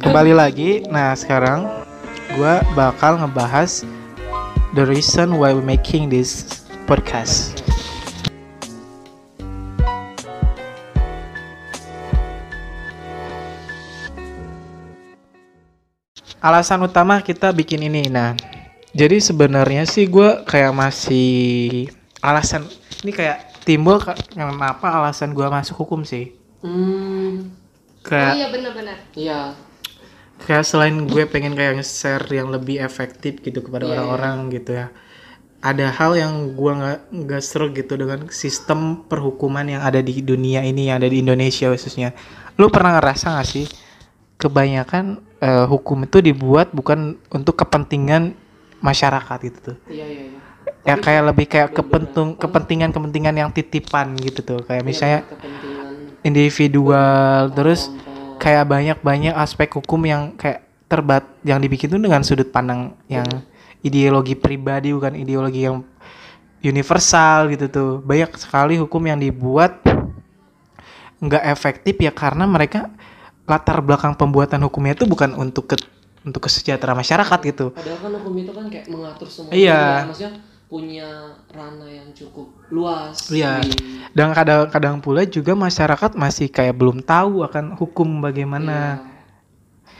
Kembali lagi. Nah, sekarang gua bakal ngebahas the reason why we making this podcast. Alasan utama kita bikin ini. Nah, jadi sebenarnya sih gua kayak masih alasan ini kayak timbul ke- kenapa alasan gua masuk hukum sih. Hmm, Kayak Oh iya benar-benar. iya. Kayak selain gue pengen kayak nge-share yang lebih efektif gitu kepada Iya, orang-orang gitu ya. Ada hal yang gue nggak nggak seru gitu dengan sistem perhukuman yang ada di dunia ini yang ada di Indonesia khususnya. Lu pernah ngerasa gak sih kebanyakan eh, hukum itu dibuat bukan untuk kepentingan masyarakat gitu tuh? Iya, iya, iya. ya kayak lebih kayak kepentung kepentingan kepentingan yang titipan gitu tuh. Kayak misalnya kepentingan. individual terus. Kayak banyak-banyak aspek hukum yang kayak terbat yang dibikin tuh dengan sudut pandang yang ideologi pribadi bukan ideologi yang universal gitu tuh banyak sekali hukum yang dibuat nggak efektif ya karena mereka latar belakang pembuatan hukumnya itu bukan untuk ke untuk kesejahteraan masyarakat gitu Padahal kan hukum itu kan kayak mengatur semua. Iya. ya. Maksudnya punya ranah yang cukup luas. Iya. dan kadang-kadang pula juga masyarakat masih kayak belum tahu akan hukum bagaimana Iya.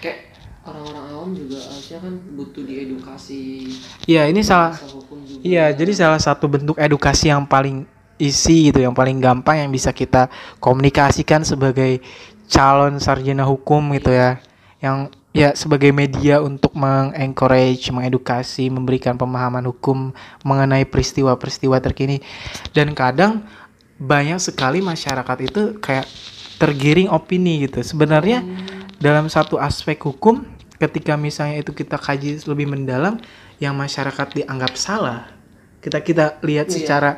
Kayak orang-orang awam juga harusnya kan butuh diedukasi. Iya ini salah. Iya, jadi salah satu bentuk edukasi yang paling isi gitu, yang paling gampang yang bisa kita komunikasikan sebagai calon sarjana hukum gitu ya. Yang ya sebagai media untuk mengencourage, mengedukasi, memberikan pemahaman hukum mengenai peristiwa-peristiwa terkini. Dan kadang banyak sekali masyarakat itu kayak tergiring opini gitu. Sebenarnya dalam satu aspek hukum ketika misalnya itu kita kaji lebih mendalam yang masyarakat dianggap salah kita kita lihat Iya. secara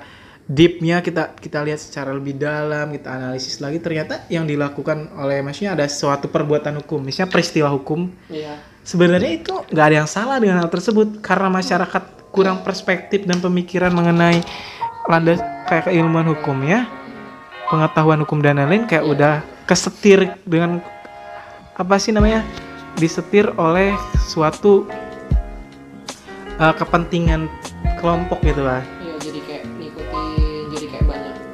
deepnya kita kita lihat secara lebih dalam kita analisis lagi ternyata yang dilakukan oleh maksudnya ada suatu perbuatan hukum misalnya peristiwa hukum Iya. sebenarnya itu nggak ada yang salah dengan hal tersebut karena masyarakat kurang perspektif dan pemikiran mengenai landas kayak keilmuan hukumnya pengetahuan hukum dan lain-lain kayak Iya. udah kesetir dengan apa sih namanya disetir oleh suatu uh, kepentingan kelompok gitu lah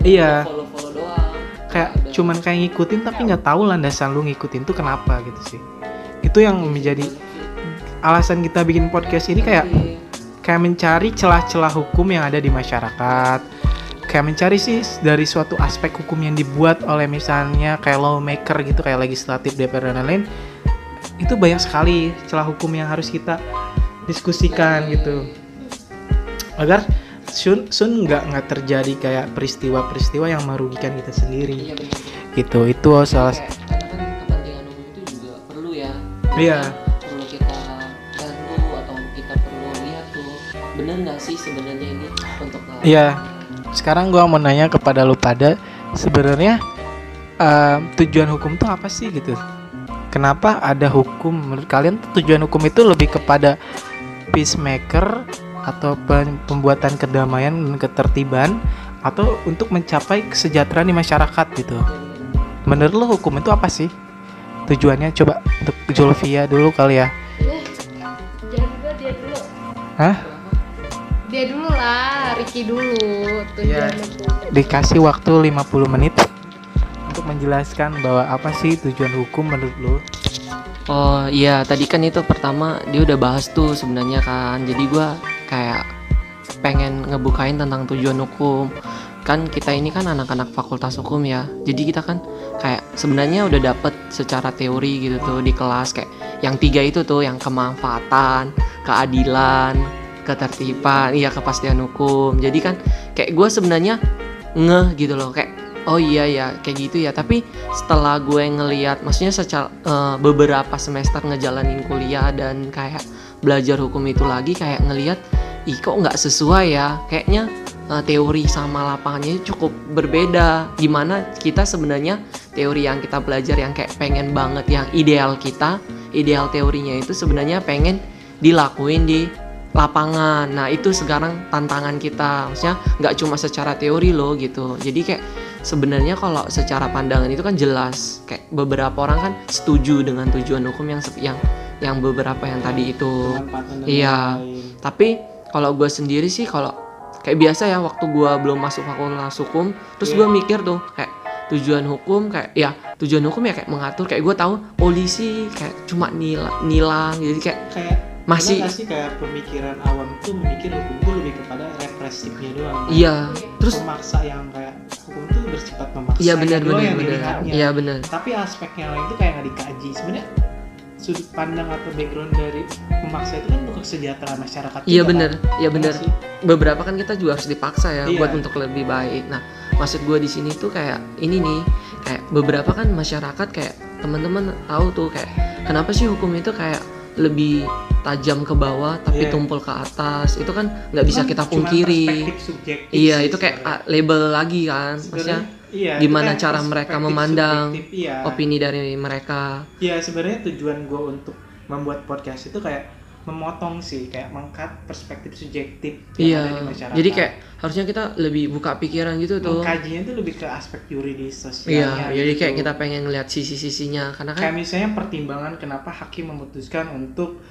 iya. Follow-follow doang. kayak Ada- cuman kayak ngikutin tapi nggak tahu landasan lu ngikutin tuh kenapa gitu sih. Itu yang menjadi alasan kita bikin podcast ini kayak Iya. kayak mencari celah-celah hukum yang ada di masyarakat. Kayak mencari sih dari suatu aspek hukum yang dibuat oleh misalnya kayak lawmaker gitu kayak legislatif DPR dan lain-lain. Itu banyak sekali celah hukum yang harus kita diskusikan gitu. Agar sun sun nggak nggak terjadi kayak peristiwa-peristiwa yang merugikan kita sendiri Iya gitu itu salah Kayak, karena kan kepentingan umum itu juga perlu ya. Iya. Perlu kita bantu atau kita perlu lihat tuh bener nggak sih sebenarnya ini untuk Iya. Sekarang gua mau nanya kepada lu pada sebenarnya em, tujuan hukum tuh apa sih gitu? Kenapa ada hukum? Menurut kalian tujuan hukum itu lebih kepada peacemaker atau pembuatan kedamaian dan ketertiban atau untuk mencapai kesejahteraan di masyarakat gitu? Menurut lu hukum itu apa sih? Tujuannya coba untuk Julvia dulu kali ya. Eh, jangan juga dia dulu. Hah? Dia dulu lah, Ricky dulu. Tujuan itu. dikasih waktu 50 menit untuk menjelaskan bahwa apa sih tujuan hukum menurut lu? Oh iya, tadi kan itu pertama dia udah bahas tuh sebenarnya kan. Jadi gua kayak pengen ngebukain tentang tujuan hukum. Kan kita ini kan anak-anak fakultas hukum ya. Jadi kita kan kayak sebenarnya udah dapet secara teori gitu tuh di kelas kayak yang tiga itu tuh yang kemanfaatan, keadilan, ketertiban, iya kepastian hukum. Jadi kan kayak gue sebenarnya ngeh gitu loh kayak oh iya ya kayak gitu ya tapi setelah gue ngeliat maksudnya secara eh, beberapa semester ngejalanin kuliah dan kayak belajar hukum itu lagi kayak ngeliat ih kok nggak sesuai ya kayaknya eh, teori sama lapangannya cukup berbeda gimana kita sebenarnya teori yang kita belajar yang kayak pengen banget yang ideal kita ideal teorinya itu sebenarnya pengen dilakuin di lapangan. Nah itu sekarang tantangan kita, maksudnya nggak cuma secara teori loh gitu. Jadi kayak sebenarnya kalau secara pandangan itu kan jelas kayak beberapa orang kan setuju dengan tujuan hukum yang yang yang beberapa yang tadi itu Iya. tapi kalau gue sendiri sih kalau kayak biasa ya waktu gue belum masuk fakultas hukum terus gue mikir tuh kayak tujuan hukum kayak ya tujuan hukum ya kayak mengatur kayak gue tahu polisi kayak cuma nila, nilang jadi kayak kayak Masih- sih kayak pemikiran awam tuh memikir hukum tuh lebih kepada represifnya doang? Iya terus memaksa yang kayak hukum tuh bersifat memaksa iya benar doang benar benar. iya benar. Tapi aspek yang lain tuh kayak nggak dikaji. Sebenarnya sudut pandang atau background dari memaksa itu kan untuk kesejahteraan masyarakat iya benar kan? iya benar sih? beberapa kan kita juga harus dipaksa ya Iya. buat untuk lebih baik. Nah, maksud gue di sini tuh kayak ini nih, kayak beberapa kan masyarakat kayak teman-teman tahu tuh kayak kenapa sih hukum itu kayak lebih tajam ke bawah tapi Iya. tumpul ke atas. Itu kan nggak bisa kita pungkiri. Iya, itu kayak label lagi kan. Maksudnya Sebenarnya, iya, gimana kan cara mereka memandang iya. opini dari mereka. Iya sebenarnya tujuan gue untuk membuat podcast itu kayak memotong sih kayak mengkat perspektif subjektif yang ada di Iya. masyarakat. Jadi kayak harusnya kita lebih buka pikiran gitu tuh. mengkajinya itu lebih ke aspek yuridis Iya, sosialnya. jadi gitu. kayak kita pengen ngeliat sisi-sisinya karena kan kayak misalnya pertimbangan kenapa hakim memutuskan untuk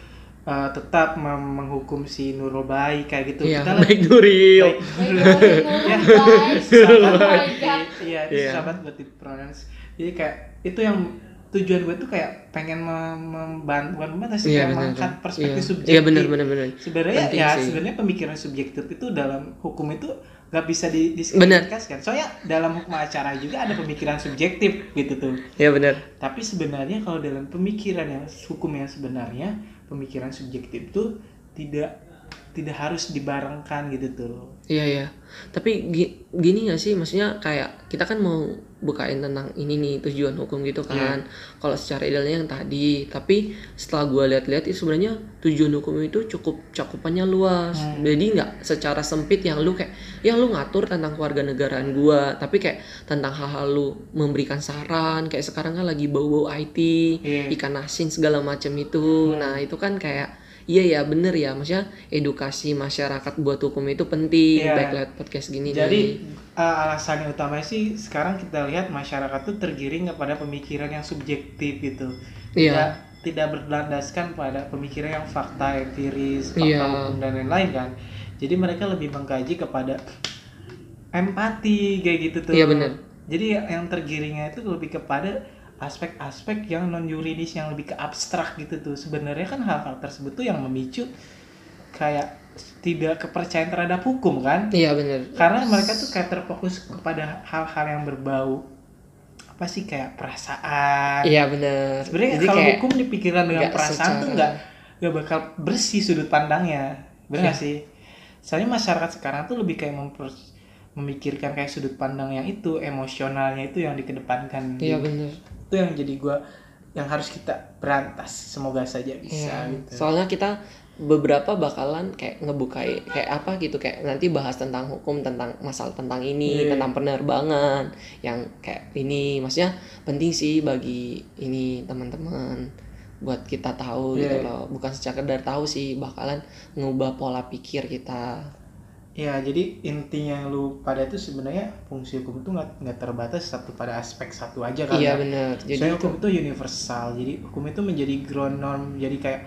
uh, tetap mem- menghukum si Nurul Baik kayak gitu. iya, Kita baik Nuril. baik- Ya. Iya, banget buat di pronounce. Jadi kayak itu yang tujuan gue tuh kayak pengen mem- membantu bukan membantu sih Iya kayak mengangkat perspektif Iya. subjektif. Iya benar benar benar. Sebenarnya Penting ya sebenarnya pemikiran subjektif itu dalam hukum itu nggak bisa di Benar. diskriminasikan. Soalnya dalam hukum acara juga ada pemikiran subjektif gitu tuh. Iya benar. Tapi sebenarnya kalau dalam pemikiran yang hukum yang sebenarnya pemikiran subjektif itu tidak tidak harus dibarengkan gitu tuh. Iya iya. Tapi gi- gini gak sih maksudnya kayak kita kan mau bukain tentang ini nih tujuan hukum gitu kan. Kalau secara idealnya yang tadi, tapi setelah gua lihat-lihat itu sebenarnya tujuan hukum itu cukup cakupannya luas. Hmm. Jadi nggak secara sempit yang lu kayak ya lu ngatur tentang keluarga negaraan gua, tapi kayak tentang hal-hal lu memberikan saran kayak sekarang kan lagi bau-bau IT, Iya. ikan asin segala macam itu. Nah, itu kan kayak Iya ya bener ya maksudnya edukasi masyarakat buat hukum itu penting Iya. baik lewat podcast gini Jadi nih. uh, alasannya utama sih sekarang kita lihat masyarakat tuh tergiring kepada pemikiran yang subjektif gitu. Tidak Iya. tidak berlandaskan pada pemikiran yang fakta empiris, fakta Iya. hukum dan lain-lain kan. Jadi mereka lebih mengkaji kepada empati kayak gitu tuh. Iya, bener. Jadi yang tergiringnya itu lebih kepada aspek-aspek yang non yuridis yang lebih ke abstrak gitu tuh. Sebenarnya kan hal-hal tersebut tuh yang memicu kayak tidak kepercayaan terhadap hukum kan Iya bener. karena mereka tuh kayak terfokus kepada hal-hal yang berbau apa sih kayak perasaan Iya bener. sebenarnya Jadi kalau kayak hukum dipikiran dengan perasaan tuh secara- nggak nggak bakal bersih sudut pandangnya benar Iya. sih soalnya masyarakat sekarang tuh lebih kayak memper memikirkan kayak sudut pandang yang itu emosionalnya itu yang dikedepankan Iya bener. itu yang jadi gua yang harus kita berantas semoga saja bisa Iya. gitu Soalnya kita beberapa bakalan kayak ngebukai kayak apa gitu kayak nanti bahas tentang hukum tentang masalah tentang ini Iya. tentang penerbangan yang kayak ini maksudnya penting sih bagi ini teman-teman buat kita tahu gitu Iya. loh bukan sekedar tahu sih bakalan ngubah pola pikir kita Ya, jadi intinya lu pada itu sebenarnya fungsi hukum itu nggak nggak terbatas satu pada aspek satu aja kan. iya ya. bener jadi Soalnya itu hukum itu universal. Jadi hukum itu menjadi ground norm. Jadi kayak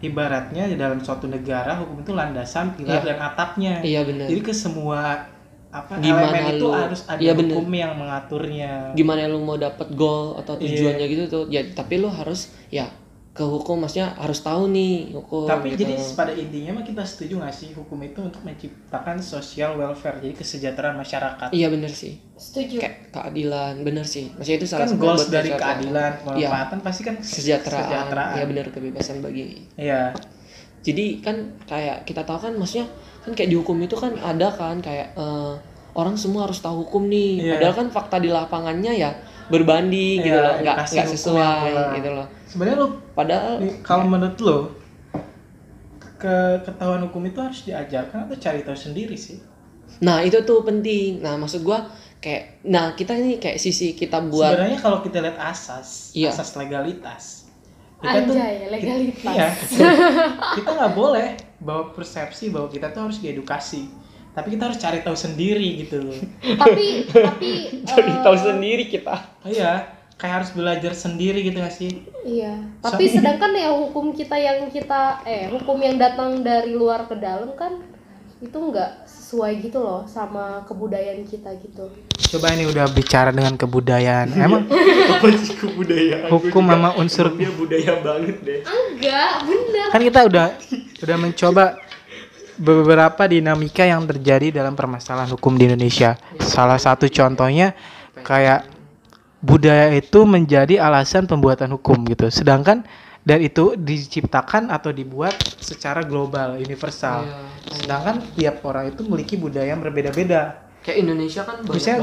ibaratnya di dalam suatu negara hukum itu landasan, pilar Iya. dan atapnya. iya bener Jadi ke semua apa Gimana elemen itu lu- harus ada Iya, bener. hukum yang mengaturnya. gimana lu mau dapet goal atau Iya. tujuannya gitu tuh ya tapi lu harus ya ke hukum maksudnya harus tahu nih hukum Tapi gitu. jadi pada intinya mah kita setuju nggak sih hukum itu untuk menciptakan social welfare, jadi kesejahteraan masyarakat. iya bener sih Setuju. kayak keadilan bener sih maksudnya itu salah kan satu goals buat dari masyarakat. keadilan, kemanfaatan pasti kan kesejahteraan kesejahteraan. ya bener kebebasan bagi Iya. jadi kan kayak kita tahu kan maksudnya kan kayak di hukum itu kan ada kan kayak eh, orang semua harus tahu hukum nih Iya. padahal kan fakta di lapangannya ya berbanding gitu Iya, loh nggak edukasi nggak hukum sesuai gitu loh Sebenarnya lo padahal nih, kalau menurut lo ke ketahuan hukum itu harus diajarkan atau cari tahu sendiri sih? nah itu tuh penting nah maksud gua kayak nah kita ini kayak sisi kita buat Sebenarnya kalau kita lihat asas, Iya. asas legalitas, kita tuh Anjay, legalitas. iya, kita nggak boleh bawa persepsi bahwa kita tuh harus diedukasi. Tapi kita harus cari tahu sendiri gitu loh tapi tapi Jadi eh, tahu sendiri kita. iya kayak harus belajar sendiri gitu gak sih Iya, tapi sedangkan ya hukum kita yang kita eh hukum yang datang dari luar ke dalam kan itu nggak sesuai gitu loh sama kebudayaan kita gitu. coba ini udah bicara dengan kebudayaan emang Apa sih kebudayaan? hukum sama unsur Dia budaya banget deh. Enggak, bener. kan kita udah udah mencoba beberapa dinamika yang terjadi dalam permasalahan hukum di Indonesia. Salah satu contohnya kayak budaya itu menjadi alasan pembuatan hukum gitu. Sedangkan dan itu diciptakan atau dibuat secara global, universal. Iya. Sedangkan tiap orang itu memiliki budaya yang berbeda-beda. Kayak Indonesia kan banyak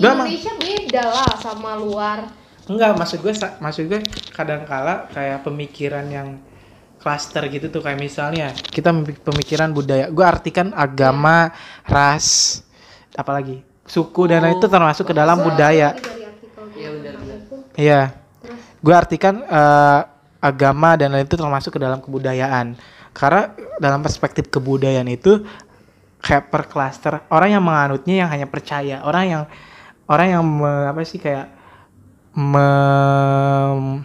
emang- Indonesia beda lah sama luar. Enggak, maksud gue maksud gue kadang-kala kayak pemikiran yang klaster gitu tuh kayak misalnya kita pemikiran budaya. Gue artikan agama, ras, apalagi suku dan lain itu termasuk ke dalam budaya. Ini dari artikel Iya, benar-benar. Iya. Gue artikan eh, agama dan lain itu termasuk ke dalam kebudayaan. Karena dalam perspektif kebudayaan itu kayak per klaster orang yang menganutnya yang hanya percaya, orang yang orang yang me- apa sih kayak mem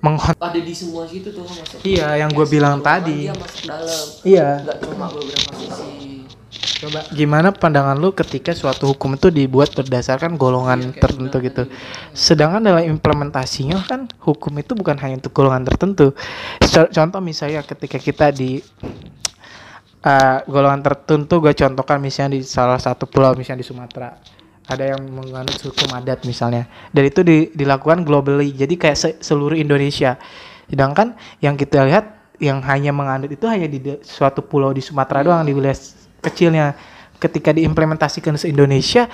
menghon- Ada di semua situ tuh masuk. Iya, yang gue bilang tadi. Dia masuk dalam. Iya. Enggak cuma beberapa sisi. Coba gimana pandangan lu ketika suatu hukum itu dibuat berdasarkan golongan Iya, tertentu udah gitu. tadi Sedangkan dalam implementasinya kan hukum itu bukan hanya untuk golongan tertentu. Co- Contoh misalnya ketika kita di eh, golongan tertentu, gue contohkan misalnya di salah satu pulau misalnya di Sumatera ada yang menganut hukum adat misalnya, dan itu di- dilakukan globally, jadi kayak se- seluruh Indonesia. Sedangkan yang kita lihat yang hanya menganut itu hanya di suatu pulau di Sumatera doang di wilayah kecilnya. Ketika diimplementasikan se Indonesia,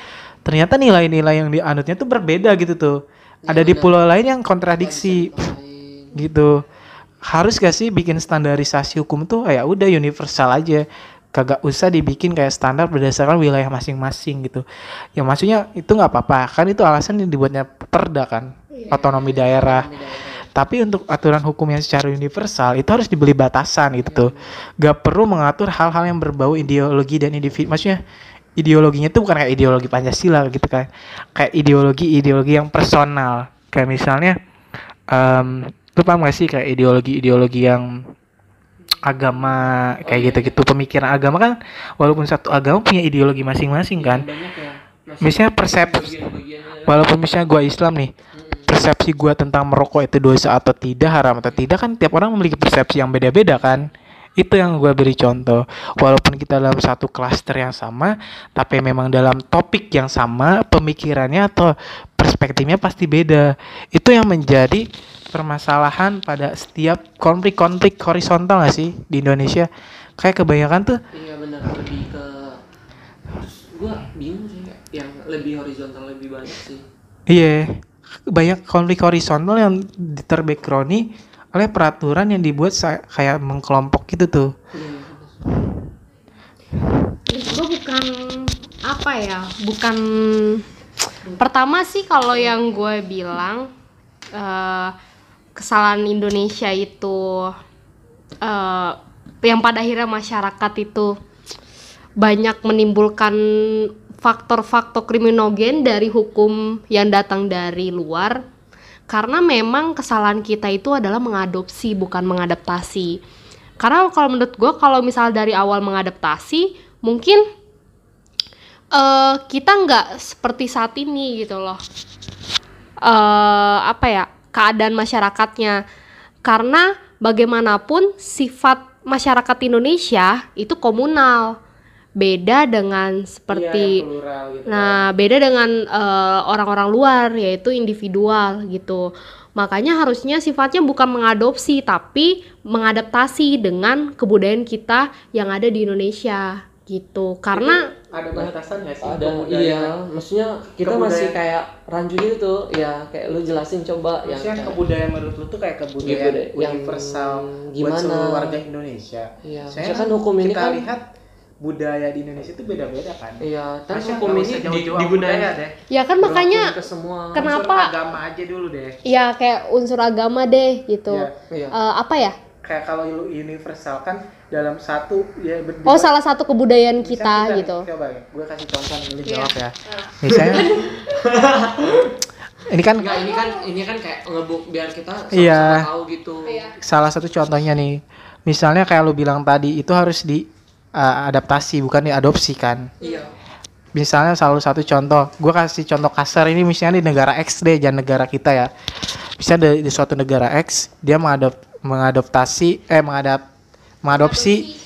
ternyata nilai-nilai yang dianutnya tuh berbeda gitu tuh. Ada di pulau lain yang kontradiksi gitu. Harus gak sih bikin standarisasi hukum tuh ya udah universal aja. Kagak usah dibikin kayak standar berdasarkan wilayah masing-masing gitu. Ya maksudnya itu nggak apa-apa. Kan itu alasan yang dibuatnya perda kan. Otonomi daerah. Di daerah. Tapi untuk aturan hukum yang secara universal itu harus dibeli batasan gitu tuh. Gak perlu mengatur hal-hal yang berbau ideologi dan individu. Maksudnya ideologinya itu bukan kayak ideologi Pancasila gitu kan. Kayak ideologi-ideologi yang personal. Kayak misalnya em lu paham gak sih kayak ideologi-ideologi yang agama kayak gitu-gitu pemikiran agama kan walaupun satu agama punya ideologi masing-masing kan. Banyak ya. Misalnya persepsi bagian-bagiannya. walaupun misalnya gua Islam nih persepsi gua tentang merokok itu dosa atau tidak haram atau tidak kan tiap orang memiliki persepsi yang beda-beda kan. Itu yang gua beri contoh. Walaupun kita dalam satu klaster yang sama tapi memang dalam topik yang sama pemikirannya atau perspektifnya pasti beda. Itu yang menjadi permasalahan pada setiap konflik-konflik horizontal gak sih di Indonesia kayak kebanyakan tuh Iya benar lebih ke terus gua bingung sih kayak yang lebih horizontal lebih banyak sih. Iya, banyak konflik horizontal yang diterbackgrouni oleh peraturan yang dibuat kayak mengkelompok gitu tuh. Iya. Gue bukan apa ya, bukan pertama sih kalau yang gue bilang eh, kesalahan Indonesia itu eh, yang pada akhirnya masyarakat itu banyak menimbulkan faktor-faktor kriminogen dari hukum yang datang dari luar. Karena memang kesalahan kita itu adalah mengadopsi bukan mengadaptasi. Karena kalau menurut gue kalau misal dari awal mengadaptasi mungkin eh kita nggak seperti saat ini gitu loh. Eh apa ya keadaan masyarakatnya karena bagaimanapun sifat masyarakat Indonesia itu komunal beda dengan seperti Nah, beda dengan eh, orang-orang luar yaitu individual gitu. Makanya harusnya sifatnya bukan mengadopsi tapi mengadaptasi dengan kebudayaan kita yang ada di Indonesia gitu. Karena ada batasan gak sih? Ada iya, maksudnya kita Kebudayaan. masih kayak rancu gitu tuh. Ya, kayak lu jelasin coba yang Maksudnya kayak- kebudayaan menurut lu tuh kayak kebudayaan yang universal buat gimana? seluruh warga Indonesia. Iya, Saya maksudnya kan hukum ini kita kan lihat budaya di Indonesia itu beda-beda kan. Iya, kan hukum nggak ini di, jauh-jauh digunakan budaya deh. ya kan makanya ke semua. Kenapa? Unsur agama aja dulu deh. ya kayak unsur agama deh gitu. Iya. Iya. Eh, apa ya? Kayak kalau lu universal kan dalam satu ya berdua Oh, salah satu kebudayaan kita nih, gitu. coba gue kasih contoh nih lu Iya. jawab ya misalnya ini kan Enggak, ini kan ini kan kayak ngebuk biar kita sama-sama Iya. tahu gitu. salah satu contohnya nih misalnya kayak lu bilang tadi itu harus di uh, adaptasi bukan diadopsi kan Iya. misalnya salah satu contoh gue kasih contoh kasar ini misalnya di negara X deh jangan negara kita ya bisa di, di suatu negara X dia mengadop mengadoptasi eh mengadap mengadopsi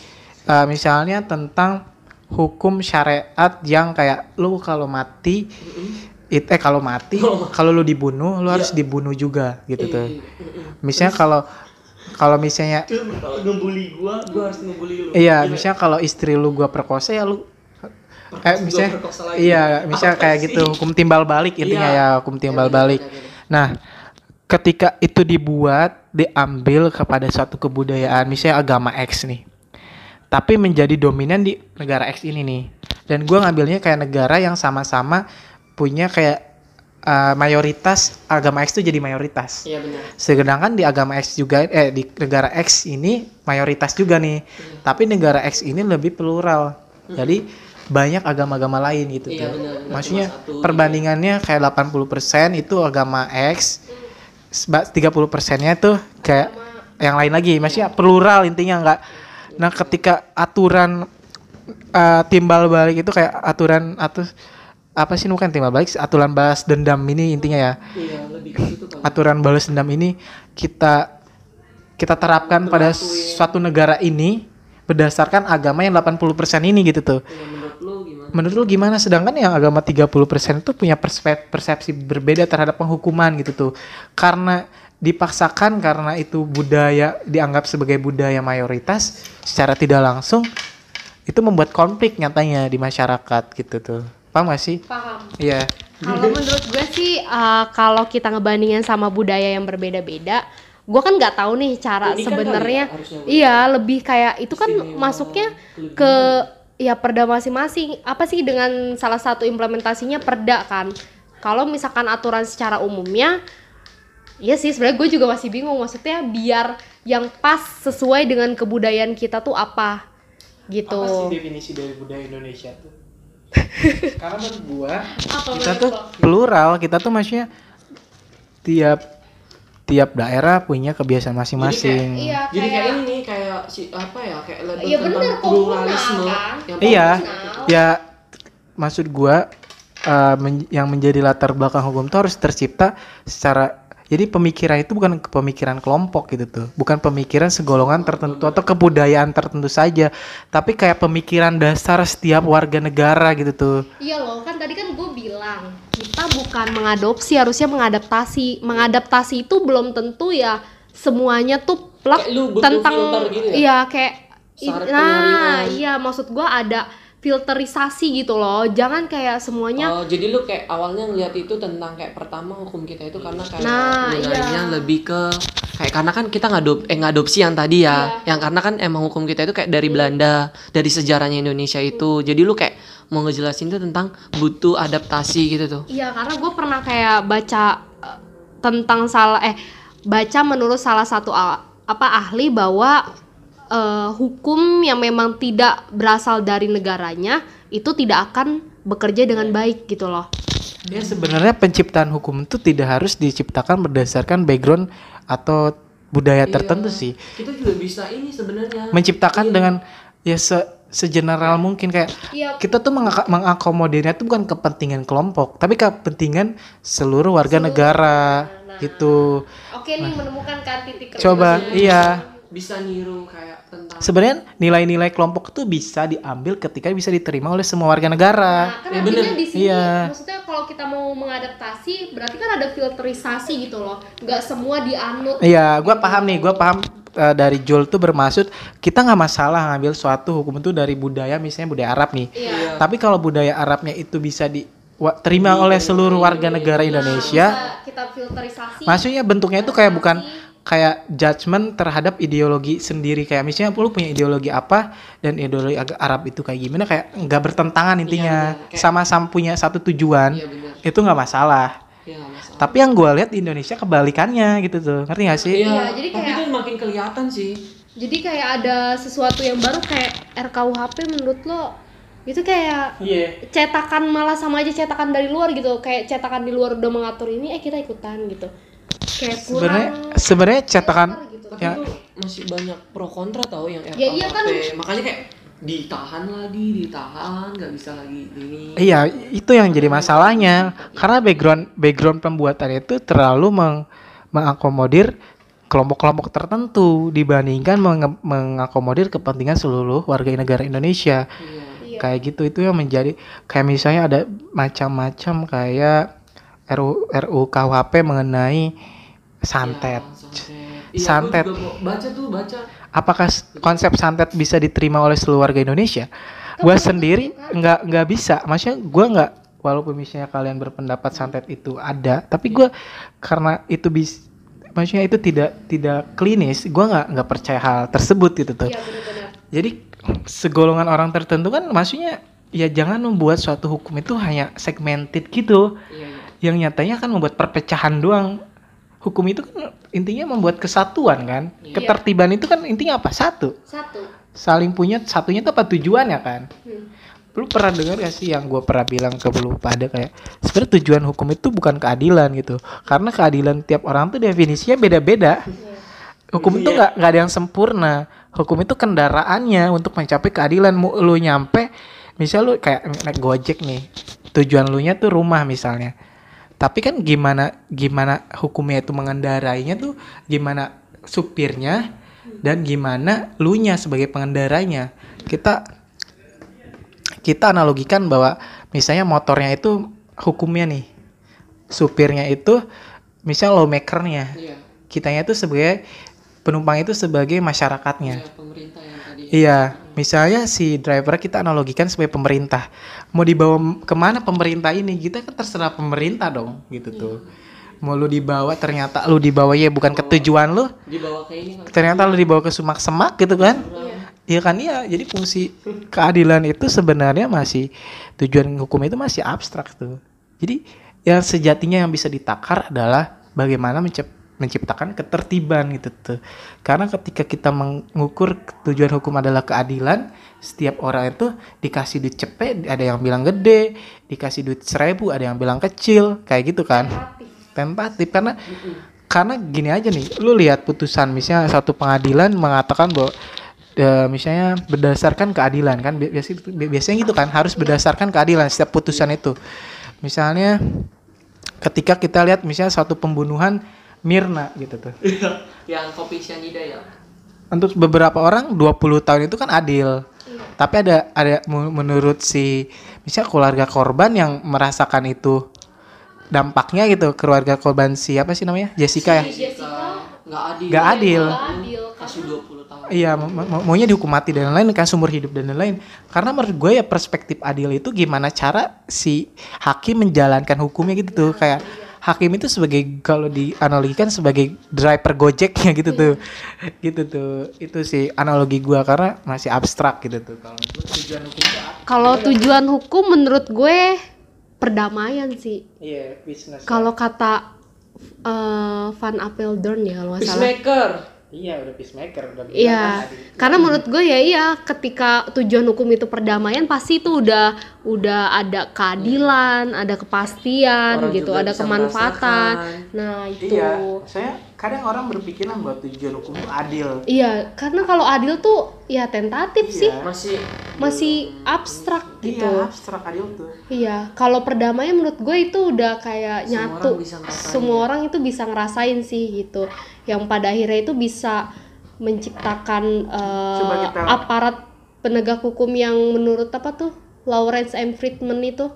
uh, misalnya tentang hukum syariat yang kayak lu kalau mati it, eh kalau mati kalau lu dibunuh lu harus dibunuh juga gitu tuh. Misalnya kalau kalau misalnya Kalau ngebully gua, gua harus ngebully lu. Iya, misalnya kalau istri lu gua perkosa ya lu eh Gua misalnya iya, misalnya kayak sih? gitu, hukum timbal balik intinya Iya. ya, hukum timbal balik. Nah, ketika itu dibuat diambil kepada suatu kebudayaan, misalnya agama X nih. Tapi menjadi dominan di negara X ini nih. Dan gua ngambilnya kayak negara yang sama-sama punya kayak uh, mayoritas agama X itu jadi mayoritas. Iya benar. Sedangkan di agama X juga eh di negara X ini mayoritas juga nih. Tapi negara X ini lebih plural. Jadi banyak agama-agama lain gitu Iya, tuh. benar, benar. Maksudnya satu, perbandingannya kayak 80% itu agama X, seba- 30%-nya tuh kayak yang lain lagi. Maksudnya plural intinya enggak. Nah, ketika aturan eh, timbal balik itu kayak aturan atau apa sih bukan timbal balik aturan balas dendam ini intinya ya Iya, lebih aturan balas dendam ini kita kita terapkan pada suatu negara ini berdasarkan agama yang 80% ini gitu tuh. Iya, menurut lu gimana? Sedangkan yang agama 30% itu punya persepsi berbeda terhadap penghukuman gitu tuh. Karena dipaksakan karena itu budaya dianggap sebagai budaya mayoritas secara tidak langsung itu membuat konflik nyatanya di masyarakat gitu tuh. Paham gak sih? Paham. Iya. Kalau menurut gue sih uh, kalau kita ngebandingin sama budaya yang berbeda-beda, gue kan nggak tahu nih cara sebenarnya. kali ya, harusnya iya, lebih kayak itu kan Istimewa, masuknya ke ya perda masing-masing. Apa sih dengan salah satu implementasinya perda kan? Kalau misalkan aturan secara umumnya Iya sih, sebenarnya gue juga masih bingung maksudnya biar yang pas sesuai dengan kebudayaan kita tuh apa gitu. Apa sih definisi dari budaya Indonesia tuh? Karena menurut gua Apa kita tuh plural, kita tuh maksudnya tiap tiap daerah punya kebiasaan masing-masing. Iya, Jadi kayak kayak ini kayak si apa ya kayak label Iya tentang bener, pluralisme kan? yang Iya, ya maksud gua eh, men- yang menjadi latar belakang hukum itu harus tercipta secara jadi pemikiran itu bukan pemikiran kelompok gitu tuh, bukan pemikiran segolongan tertentu atau kebudayaan tertentu saja, tapi kayak pemikiran dasar setiap warga negara gitu tuh. Iya loh, kan tadi kan gue bilang kita bukan mengadopsi, harusnya mengadaptasi. Mengadaptasi itu belum tentu ya semuanya tuh butuh tentang gitu ya? iya kayak Syarat nah penerimaan. iya maksud gue ada filterisasi gitu loh. Jangan kayak semuanya Oh, jadi lu kayak awalnya ngeliat itu tentang kayak pertama hukum kita itu karena kayak Nah, nilainya iya. lebih ke kayak karena kan kita ngadop eh ngadopsi yang tadi ya, Iya. yang karena kan emang hukum kita itu kayak dari Belanda, dari sejarahnya Indonesia itu. Jadi lu kayak mau ngejelasin tuh tentang butuh adaptasi gitu tuh. Iya, karena gue pernah kayak baca eh, tentang salah eh baca menurut salah satu a- apa ahli bahwa eh, hukum yang memang tidak berasal dari negaranya itu tidak akan bekerja dengan baik gitu loh. Ya sebenarnya penciptaan hukum itu tidak harus diciptakan berdasarkan background atau budaya tertentu sih. Kita juga bisa ini sebenarnya. Menciptakan dengan ya se segeneral mungkin kayak Iya. kita tuh mengak- mengakomodirnya tuh bukan kepentingan kelompok, tapi kepentingan seluruh warga negara gitu. Oke nih menemukan kan titik Coba iya. bisa niru kayak Sebenarnya nilai-nilai kelompok tuh bisa diambil ketika bisa diterima oleh semua warga negara. Nah, kan Ya, artinya bener. di sini Iya. maksudnya kalau kita mau mengadaptasi berarti kan ada filterisasi gitu loh. Nggak semua dianut. Iya, gua paham nih, gua paham eh, dari Jul tuh bermaksud kita nggak masalah ngambil suatu hukum itu dari budaya misalnya budaya Arab nih. Iya. Tapi kalau budaya Arabnya itu bisa diterima oleh seluruh warga negara Indonesia, Bisa kita filterisasi. maksudnya bentuknya itu kayak bukan kayak judgement terhadap ideologi sendiri kayak misalnya lu punya ideologi apa dan ideologi Arab itu kayak gimana kayak nggak bertentangan intinya bener. Kayak- sama-sama punya satu tujuan Iya, bener. itu nggak masalah Iya, masalah. Tapi yang gue lihat di Indonesia kebalikannya gitu tuh, ngerti gak sih? Iya, Iya, jadi tapi kayak- itu makin kelihatan sih. Jadi kayak ada sesuatu yang baru kayak RKUHP menurut lo itu kayak Iya. cetakan malah sama aja cetakan dari luar gitu kayak cetakan di luar udah mengatur ini eh kita ikutan gitu kayak Sebenarnya sebenarnya cetakan gitu. Tapi Ya. masih banyak pro kontra tau yang RKUHP. Ya, iya kan. Makanya kayak ditahan lagi, ditahan, nggak bisa lagi ini. Iya, itu yang jadi masalahnya. Karena background background pembuatan itu terlalu meng- mengakomodir kelompok-kelompok tertentu dibandingkan menge- mengakomodir kepentingan seluruh warga negara Indonesia. Iya. Iya. Kayak gitu itu yang menjadi kayak misalnya ada macam-macam kayak RU RU KUHP mengenai santet. Iya, santet. Iya, Santet. juga baca tuh, baca. Apakah konsep santet bisa diterima oleh seluruh warga Indonesia? Gua sendiri nggak nggak bisa. Maksudnya gua nggak walaupun misalnya kalian berpendapat santet itu ada, tapi gua karena itu bis maksudnya itu tidak tidak klinis, gua nggak nggak percaya hal tersebut gitu tuh. Iya. Jadi segolongan orang tertentu kan maksudnya ya jangan membuat suatu hukum itu hanya segmented gitu. Iya, iya. Yang nyatanya kan membuat perpecahan doang. Hukum itu kan intinya membuat kesatuan kan. Iya. Ketertiban itu kan intinya apa? Satu. Satu. Saling punya satunya itu apa tujuannya kan? Hmm. Lu pernah dengar gak sih yang gue pernah bilang ke lu pada kayak sebenarnya tujuan hukum itu bukan keadilan gitu. Karena keadilan tiap orang tuh definisinya beda-beda. Hukum itu nggak nggak ada yang sempurna. Hukum itu kendaraannya untuk mencapai keadilan. Lu nyampe, misal lu kayak naik gojek nih, tujuan lu nya tuh rumah misalnya. Tapi kan gimana gimana hukumnya itu mengendarainya tuh gimana supirnya dan gimana lu nya sebagai pengendaranya. Kita kita analogikan bahwa misalnya motornya itu hukumnya nih supirnya itu misal lawmakernya Iya. kitanya itu sebagai penumpang itu sebagai masyarakatnya Iya, pemerintah tadi. iya misalnya si driver kita analogikan sebagai pemerintah. Mau dibawa ke mana pemerintah ini? Kita kan terserah pemerintah dong gitu tuh. Mau lu dibawa ternyata lu dibawa ya bukan ke tujuan lu. Dibawa ke ini ternyata lu dibawa ke semak-semak gitu kan? Iya. Kan? Iya jadi fungsi keadilan itu sebenarnya masih tujuan hukum itu masih abstrak tuh. Jadi yang sejatinya yang bisa ditakar adalah bagaimana mencip- menciptakan ketertiban gitu tuh. Karena ketika kita mengukur tujuan hukum adalah keadilan setiap orang itu dikasih duit cepet ada yang bilang gede dikasih duit seribu ada yang bilang kecil kayak gitu kan. Tentatif karena karena gini aja nih lu lihat putusan misalnya satu pengadilan mengatakan bahwa eh, misalnya berdasarkan keadilan kan Bi- biasanya bi- biasanya gitu kan harus berdasarkan keadilan setiap putusan itu. Misalnya ketika kita lihat misalnya satu pembunuhan Mirna gitu tuh yang kopi cyanida ya. untuk beberapa orang 20 tahun itu kan adil tapi ada ada menurut si misalnya keluarga korban yang merasakan itu dampaknya gitu keluarga korban siapa sih namanya Jessica ya Jessica nggak adil. Nggak adil. Nggak adil Kasih 20 tahun. Iya, ma- ma- maunya dihukum mati dan lain-lain kan sumber hidup dan lain-lain. Karena menurut gue ya perspektif adil itu gimana cara si hakim menjalankan hukumnya gitu tuh kayak hakim itu sebagai kalau dianalogikan sebagai driver gojeknya gitu tuh. Gitu tuh. Itu sih analogi gua karena masih abstrak gitu tuh kalau tujuan apa? kalau tujuan hukum menurut gue perdamaian sih Iya, business. kalau kata eh, Van Apeldoorn ya kalau nggak salah Peacemaker. Iya, udah peacemaker, udah Iya, kan karena menurut gue ya iya ketika tujuan hukum itu perdamaian pasti itu udah udah ada keadilan, ada kepastian Orang gitu, ada kemanfaatan. merasakan. Nah, itu. Iya, saya kadang orang berpikiran bahwa tujuan hukum itu adil. Iya, karena kalau adil tuh ya tentatif sih, Iya. Masih masih abstrak gitu. Iya, abstrak adil tuh. Iya, kalau perdamaian menurut gue itu udah kayak Semua nyatu. orang bisa ngerasain Semua ya. orang itu bisa ngerasain sih gitu. Yang pada akhirnya itu bisa menciptakan eh, Coba kita- aparat penegak hukum yang menurut apa tuh Lawrence M. Friedman itu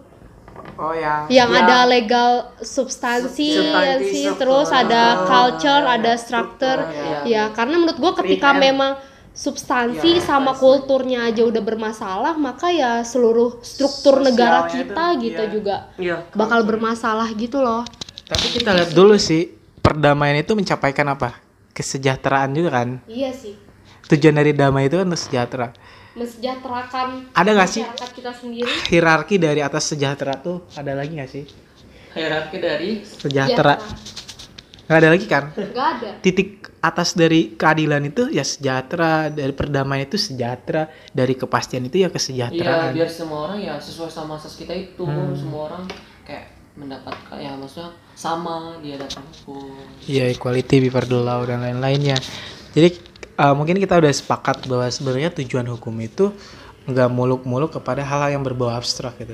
Oh yang yang yang- ada legal substansi Substansi, ya sih, struktur. terus ada Oh, culture, iya, ada structure. struktur, iya. Ya, karena menurut gua ketika memang substansi Iya, sama substansi. kulturnya aja udah bermasalah, maka ya seluruh struktur Sosialnya negara itu, kita gitu iya. juga Iya. bakal bermasalah gitu loh. Tapi kita lihat dulu sih perdamaian itu mencapaikan apa? Kesejahteraan juga kan. Iya sih. Tujuan dari damai itu kan untuk sejahtera. Mensejahterakan Ada nggak sih? masyarakat kita sendiri. Hierarki dari atas sejahtera tuh ada lagi nggak sih? hierarki dari sejahtera nggak ada lagi kan Gak ada. titik atas dari keadilan itu ya sejahtera dari perdamaian itu sejahtera dari kepastian itu ya Iya, kesejahteraan biar semua orang ya sesuai sama asas kita itu, Hmm. semua orang kayak mendapatkan ya maksudnya sama di hadapan hukum. Iya equality before the law dan lain-lainnya. Jadi uh, mungkin kita udah sepakat bahwa sebenarnya tujuan hukum itu nggak muluk-muluk kepada hal-hal yang berbau abstrak gitu.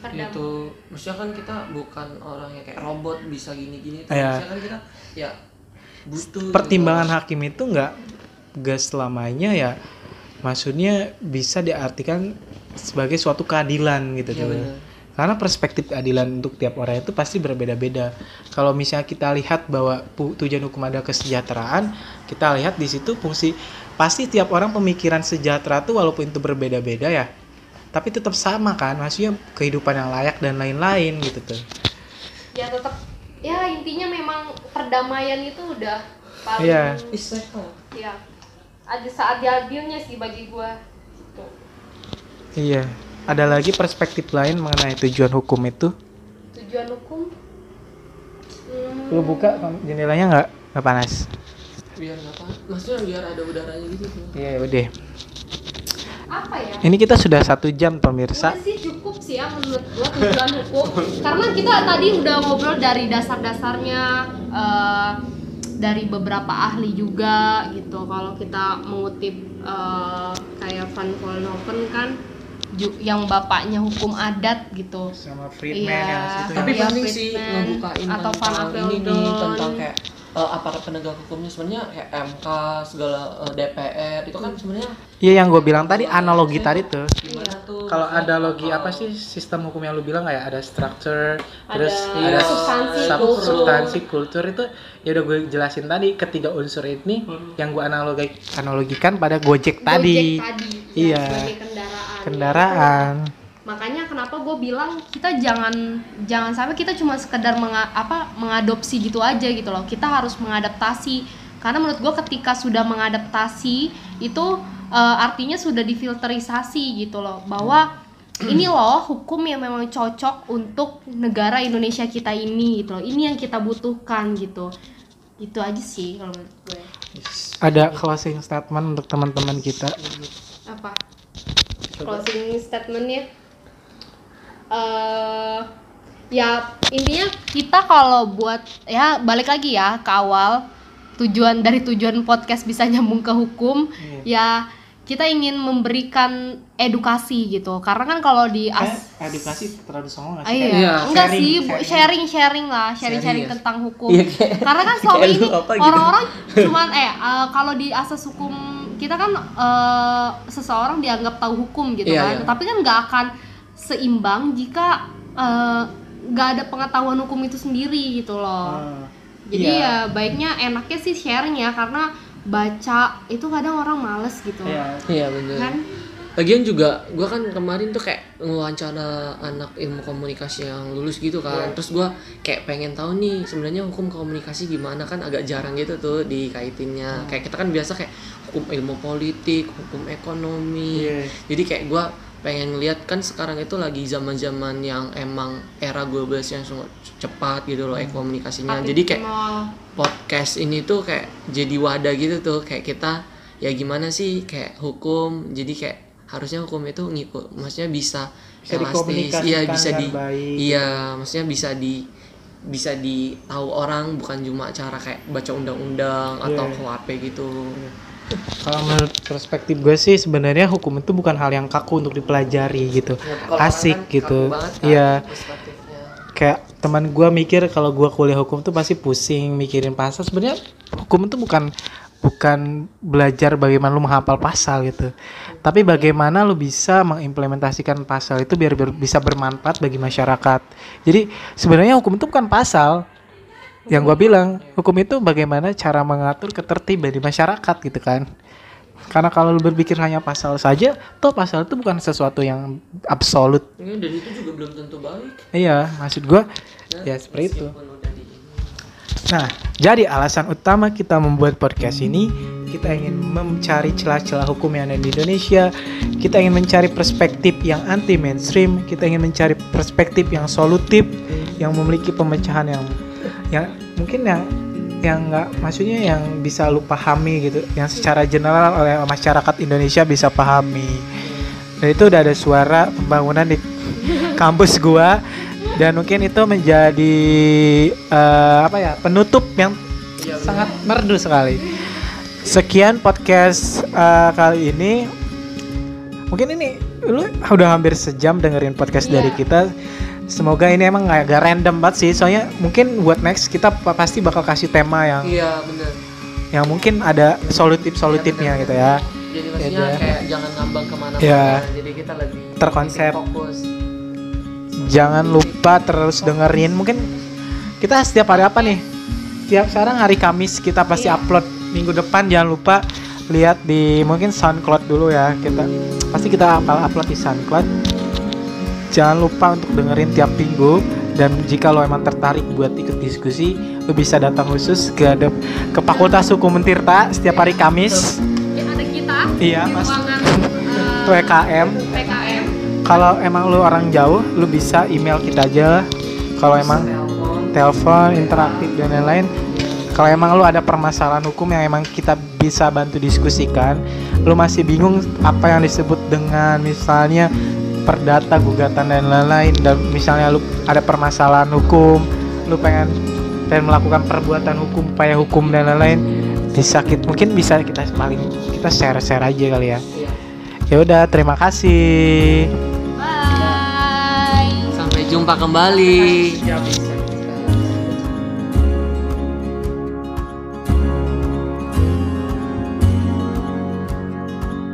Perdam- Itu maksudnya kan kita bukan orang yang kayak robot bisa gini-gini. Iya. Maksudnya kan kita ya butuh Pertimbangan hakim itu nggak nggak selamanya ya maksudnya bisa diartikan sebagai suatu keadilan gitu Iya tuh. Karena perspektif keadilan untuk tiap orang itu pasti berbeda-beda. Kalau misalnya kita lihat bahwa tujuan hukum ada kesejahteraan, kita lihat di situ fungsi pasti tiap orang pemikiran sejahtera tuh walaupun itu berbeda-beda ya, tapi tetap sama kan, maksudnya kehidupan yang layak dan lain-lain gitu tuh. Ya tetap ya intinya memang perdamaian itu udah paling Iya. Istilah. ya ada saat adilnya sih bagi gua gitu. Iya. Ada lagi perspektif lain mengenai tujuan hukum itu? Tujuan hukum hmm, Lu buka jendelanya nggak? Nggak panas? Biar apa? Maksudnya biar ada udaranya gitu. Iya udah. apa ya? Ini kita sudah satu jam pemirsa. Udah sih cukup sih ya menurut gua tujuan hukum karena kita tadi udah ngobrol dari dasar-dasarnya eh, dari beberapa ahli juga gitu kalau kita mengutip eh, kayak Van Vollenhoven kan yang bapaknya hukum adat gitu Sama Iya. Tapi Iya, penting sih Friedman ngebukain atau Van tentang ini nih tentang kayak eh, aparat penegak hukumnya sebenarnya kayak MK segala eh, DPR itu kan sebenarnya Iya yang gue bilang tadi analogi tadi tuh. gimana tuh Kalau analogi apa sih sistem hukum yang lu bilang kayak ada structure, Ada terus Iya. ada substansi, sub- kultur. substansi kultur itu ya udah gue jelasin tadi ketiga unsur ini yang gue analogi analogikan pada Gojek tadi. Gojek tadi Iya. ya, sebagai kendaraan. Kendaraan. makanya kenapa gue bilang kita jangan jangan sampai kita cuma sekedar menga- apa mengadopsi gitu aja gitu loh. Kita harus mengadaptasi. Karena menurut gue ketika sudah mengadaptasi itu eh, artinya sudah difilterisasi gitu loh. Bahwa ini loh hukum yang memang cocok untuk negara Indonesia kita ini gitu loh. Ini yang kita butuhkan gitu. Itu aja sih kalau menurut gue Ada closing statement untuk teman-teman kita. apa closing statementnya eh ya intinya kita kalau buat ya balik lagi ya ke awal tujuan dari tujuan podcast bisa nyambung ke hukum ya kita ingin memberikan edukasi gitu karena kan kalau di as Eh, edukasi terlalu songong nggak Ah, sih? iya. Iya, enggak sharing, sih, Bu. sharing sharing lah, sharing sharing Sharing ya? tentang hukum. Iya, kayak- Karena kan selama ini gitu. orang-orang cuman eh eh, kalau di asas hukum kita kan eh, seseorang dianggap tahu hukum gitu Iya, kan. iya. Tapi kan nggak akan seimbang jika eh, nggak ada pengetahuan hukum itu sendiri gitu loh. Ah, Jadi iya. ya baiknya enaknya sih sharing ya karena baca itu kadang orang males gitu. Iya. iya bener Kan? Lagian juga gue kan kemarin tuh kayak ngewawancara anak ilmu komunikasi yang lulus gitu kan. Terus gue kayak pengen tahu nih sebenarnya hukum komunikasi gimana kan agak jarang gitu tuh dikaitinnya. Kayak kita kan biasa kayak hukum ilmu politik, hukum ekonomi. Iya. Jadi kayak gue pengen lihat kan sekarang itu lagi zaman-zaman yang emang era globalisasi yang sangat cepat gitu loh komunikasinya. Jadi kayak Mau- podcast ini tuh kayak jadi wadah gitu tuh kayak kita ya gimana sih kayak hukum jadi kayak harusnya hukum itu ngikut maksudnya bisa, Bisa elastis iya bisa di baik. iya maksudnya bisa di bisa di tahu orang bukan cuma cara kayak baca undang-undang atau Iya. KUHP gitu Kalau menurut perspektif gue sih sebenarnya hukum itu bukan hal yang kaku untuk dipelajari gitu. Ya, Asik kan gitu. kan Iya. perspektifnya. Kayak teman gue mikir kalau gue kuliah hukum tuh pasti pusing mikirin pasal. Sebenarnya hukum itu bukan bukan belajar bagaimana lu menghafal pasal gitu. Tapi bagaimana lu bisa mengimplementasikan pasal itu biar, biar bisa bermanfaat bagi masyarakat. Jadi sebenarnya hukum itu bukan pasal. Yang gua bilang, hukum itu bagaimana cara mengatur ketertiban di masyarakat gitu kan. Karena kalau lu berpikir hanya pasal saja, toh pasal itu bukan sesuatu yang absolut. Ini dan itu juga belum tentu baik Iya, maksud gua ya seperti itu. Nah, jadi alasan utama kita membuat podcast ini kita ingin mencari celah-celah hukum yang ada di Indonesia, kita ingin mencari perspektif yang anti mainstream, kita ingin mencari perspektif yang solutif, yang memiliki pemecahan yang yang mungkin yang yang nggak maksudnya yang bisa lu pahami gitu, yang secara general oleh masyarakat Indonesia bisa pahami. Dan itu udah ada suara pembangunan di kampus gua dan mungkin itu menjadi eh, apa ya penutup yang sangat merdu sekali. Sekian podcast eh, kali ini. Mungkin ini lu udah hampir sejam dengerin podcast Iya. dari kita. Semoga ini emang agak random banget sih. Soalnya mungkin buat next kita pa- pasti bakal kasih tema yang Iya bener. yang mungkin ada solutif-solutifnya Iya, gitu ya. Jadi maksudnya Iya. kayak jangan ngambang ke mana-mana. Iya. Jadi kita lebih Terkonsep. lebih fokus. Jangan lupa terus dengerin. Mungkin kita setiap hari apa nih? Tiap sekarang hari Kamis kita pasti Iya. upload. Minggu depan jangan lupa lihat di mungkin SoundCloud dulu ya. Kita pasti kita upload di SoundCloud. Jangan lupa untuk dengerin tiap minggu dan jika lo emang tertarik buat ikut diskusi, lo bisa datang khusus ke de- ke Fakultas Hukum Mentirta setiap hari Kamis. Ya, ada kita Iya, di Mas. ruangan eh, PKM. PKM. Kalau emang lu orang jauh, lu bisa email kita aja. Kalau emang Telepon. telepon interaktif dan lain-lain kalau emang lu ada permasalahan hukum yang emang kita bisa bantu diskusikan lu masih bingung apa yang disebut dengan misalnya perdata gugatan dan lain-lain dan misalnya lu ada permasalahan hukum lu pengen dan melakukan perbuatan hukum upaya hukum dan lain-lain bisa kita mungkin bisa kita paling kita share-share aja kali ya ya udah terima kasih Bye. Sampai jumpa kembali.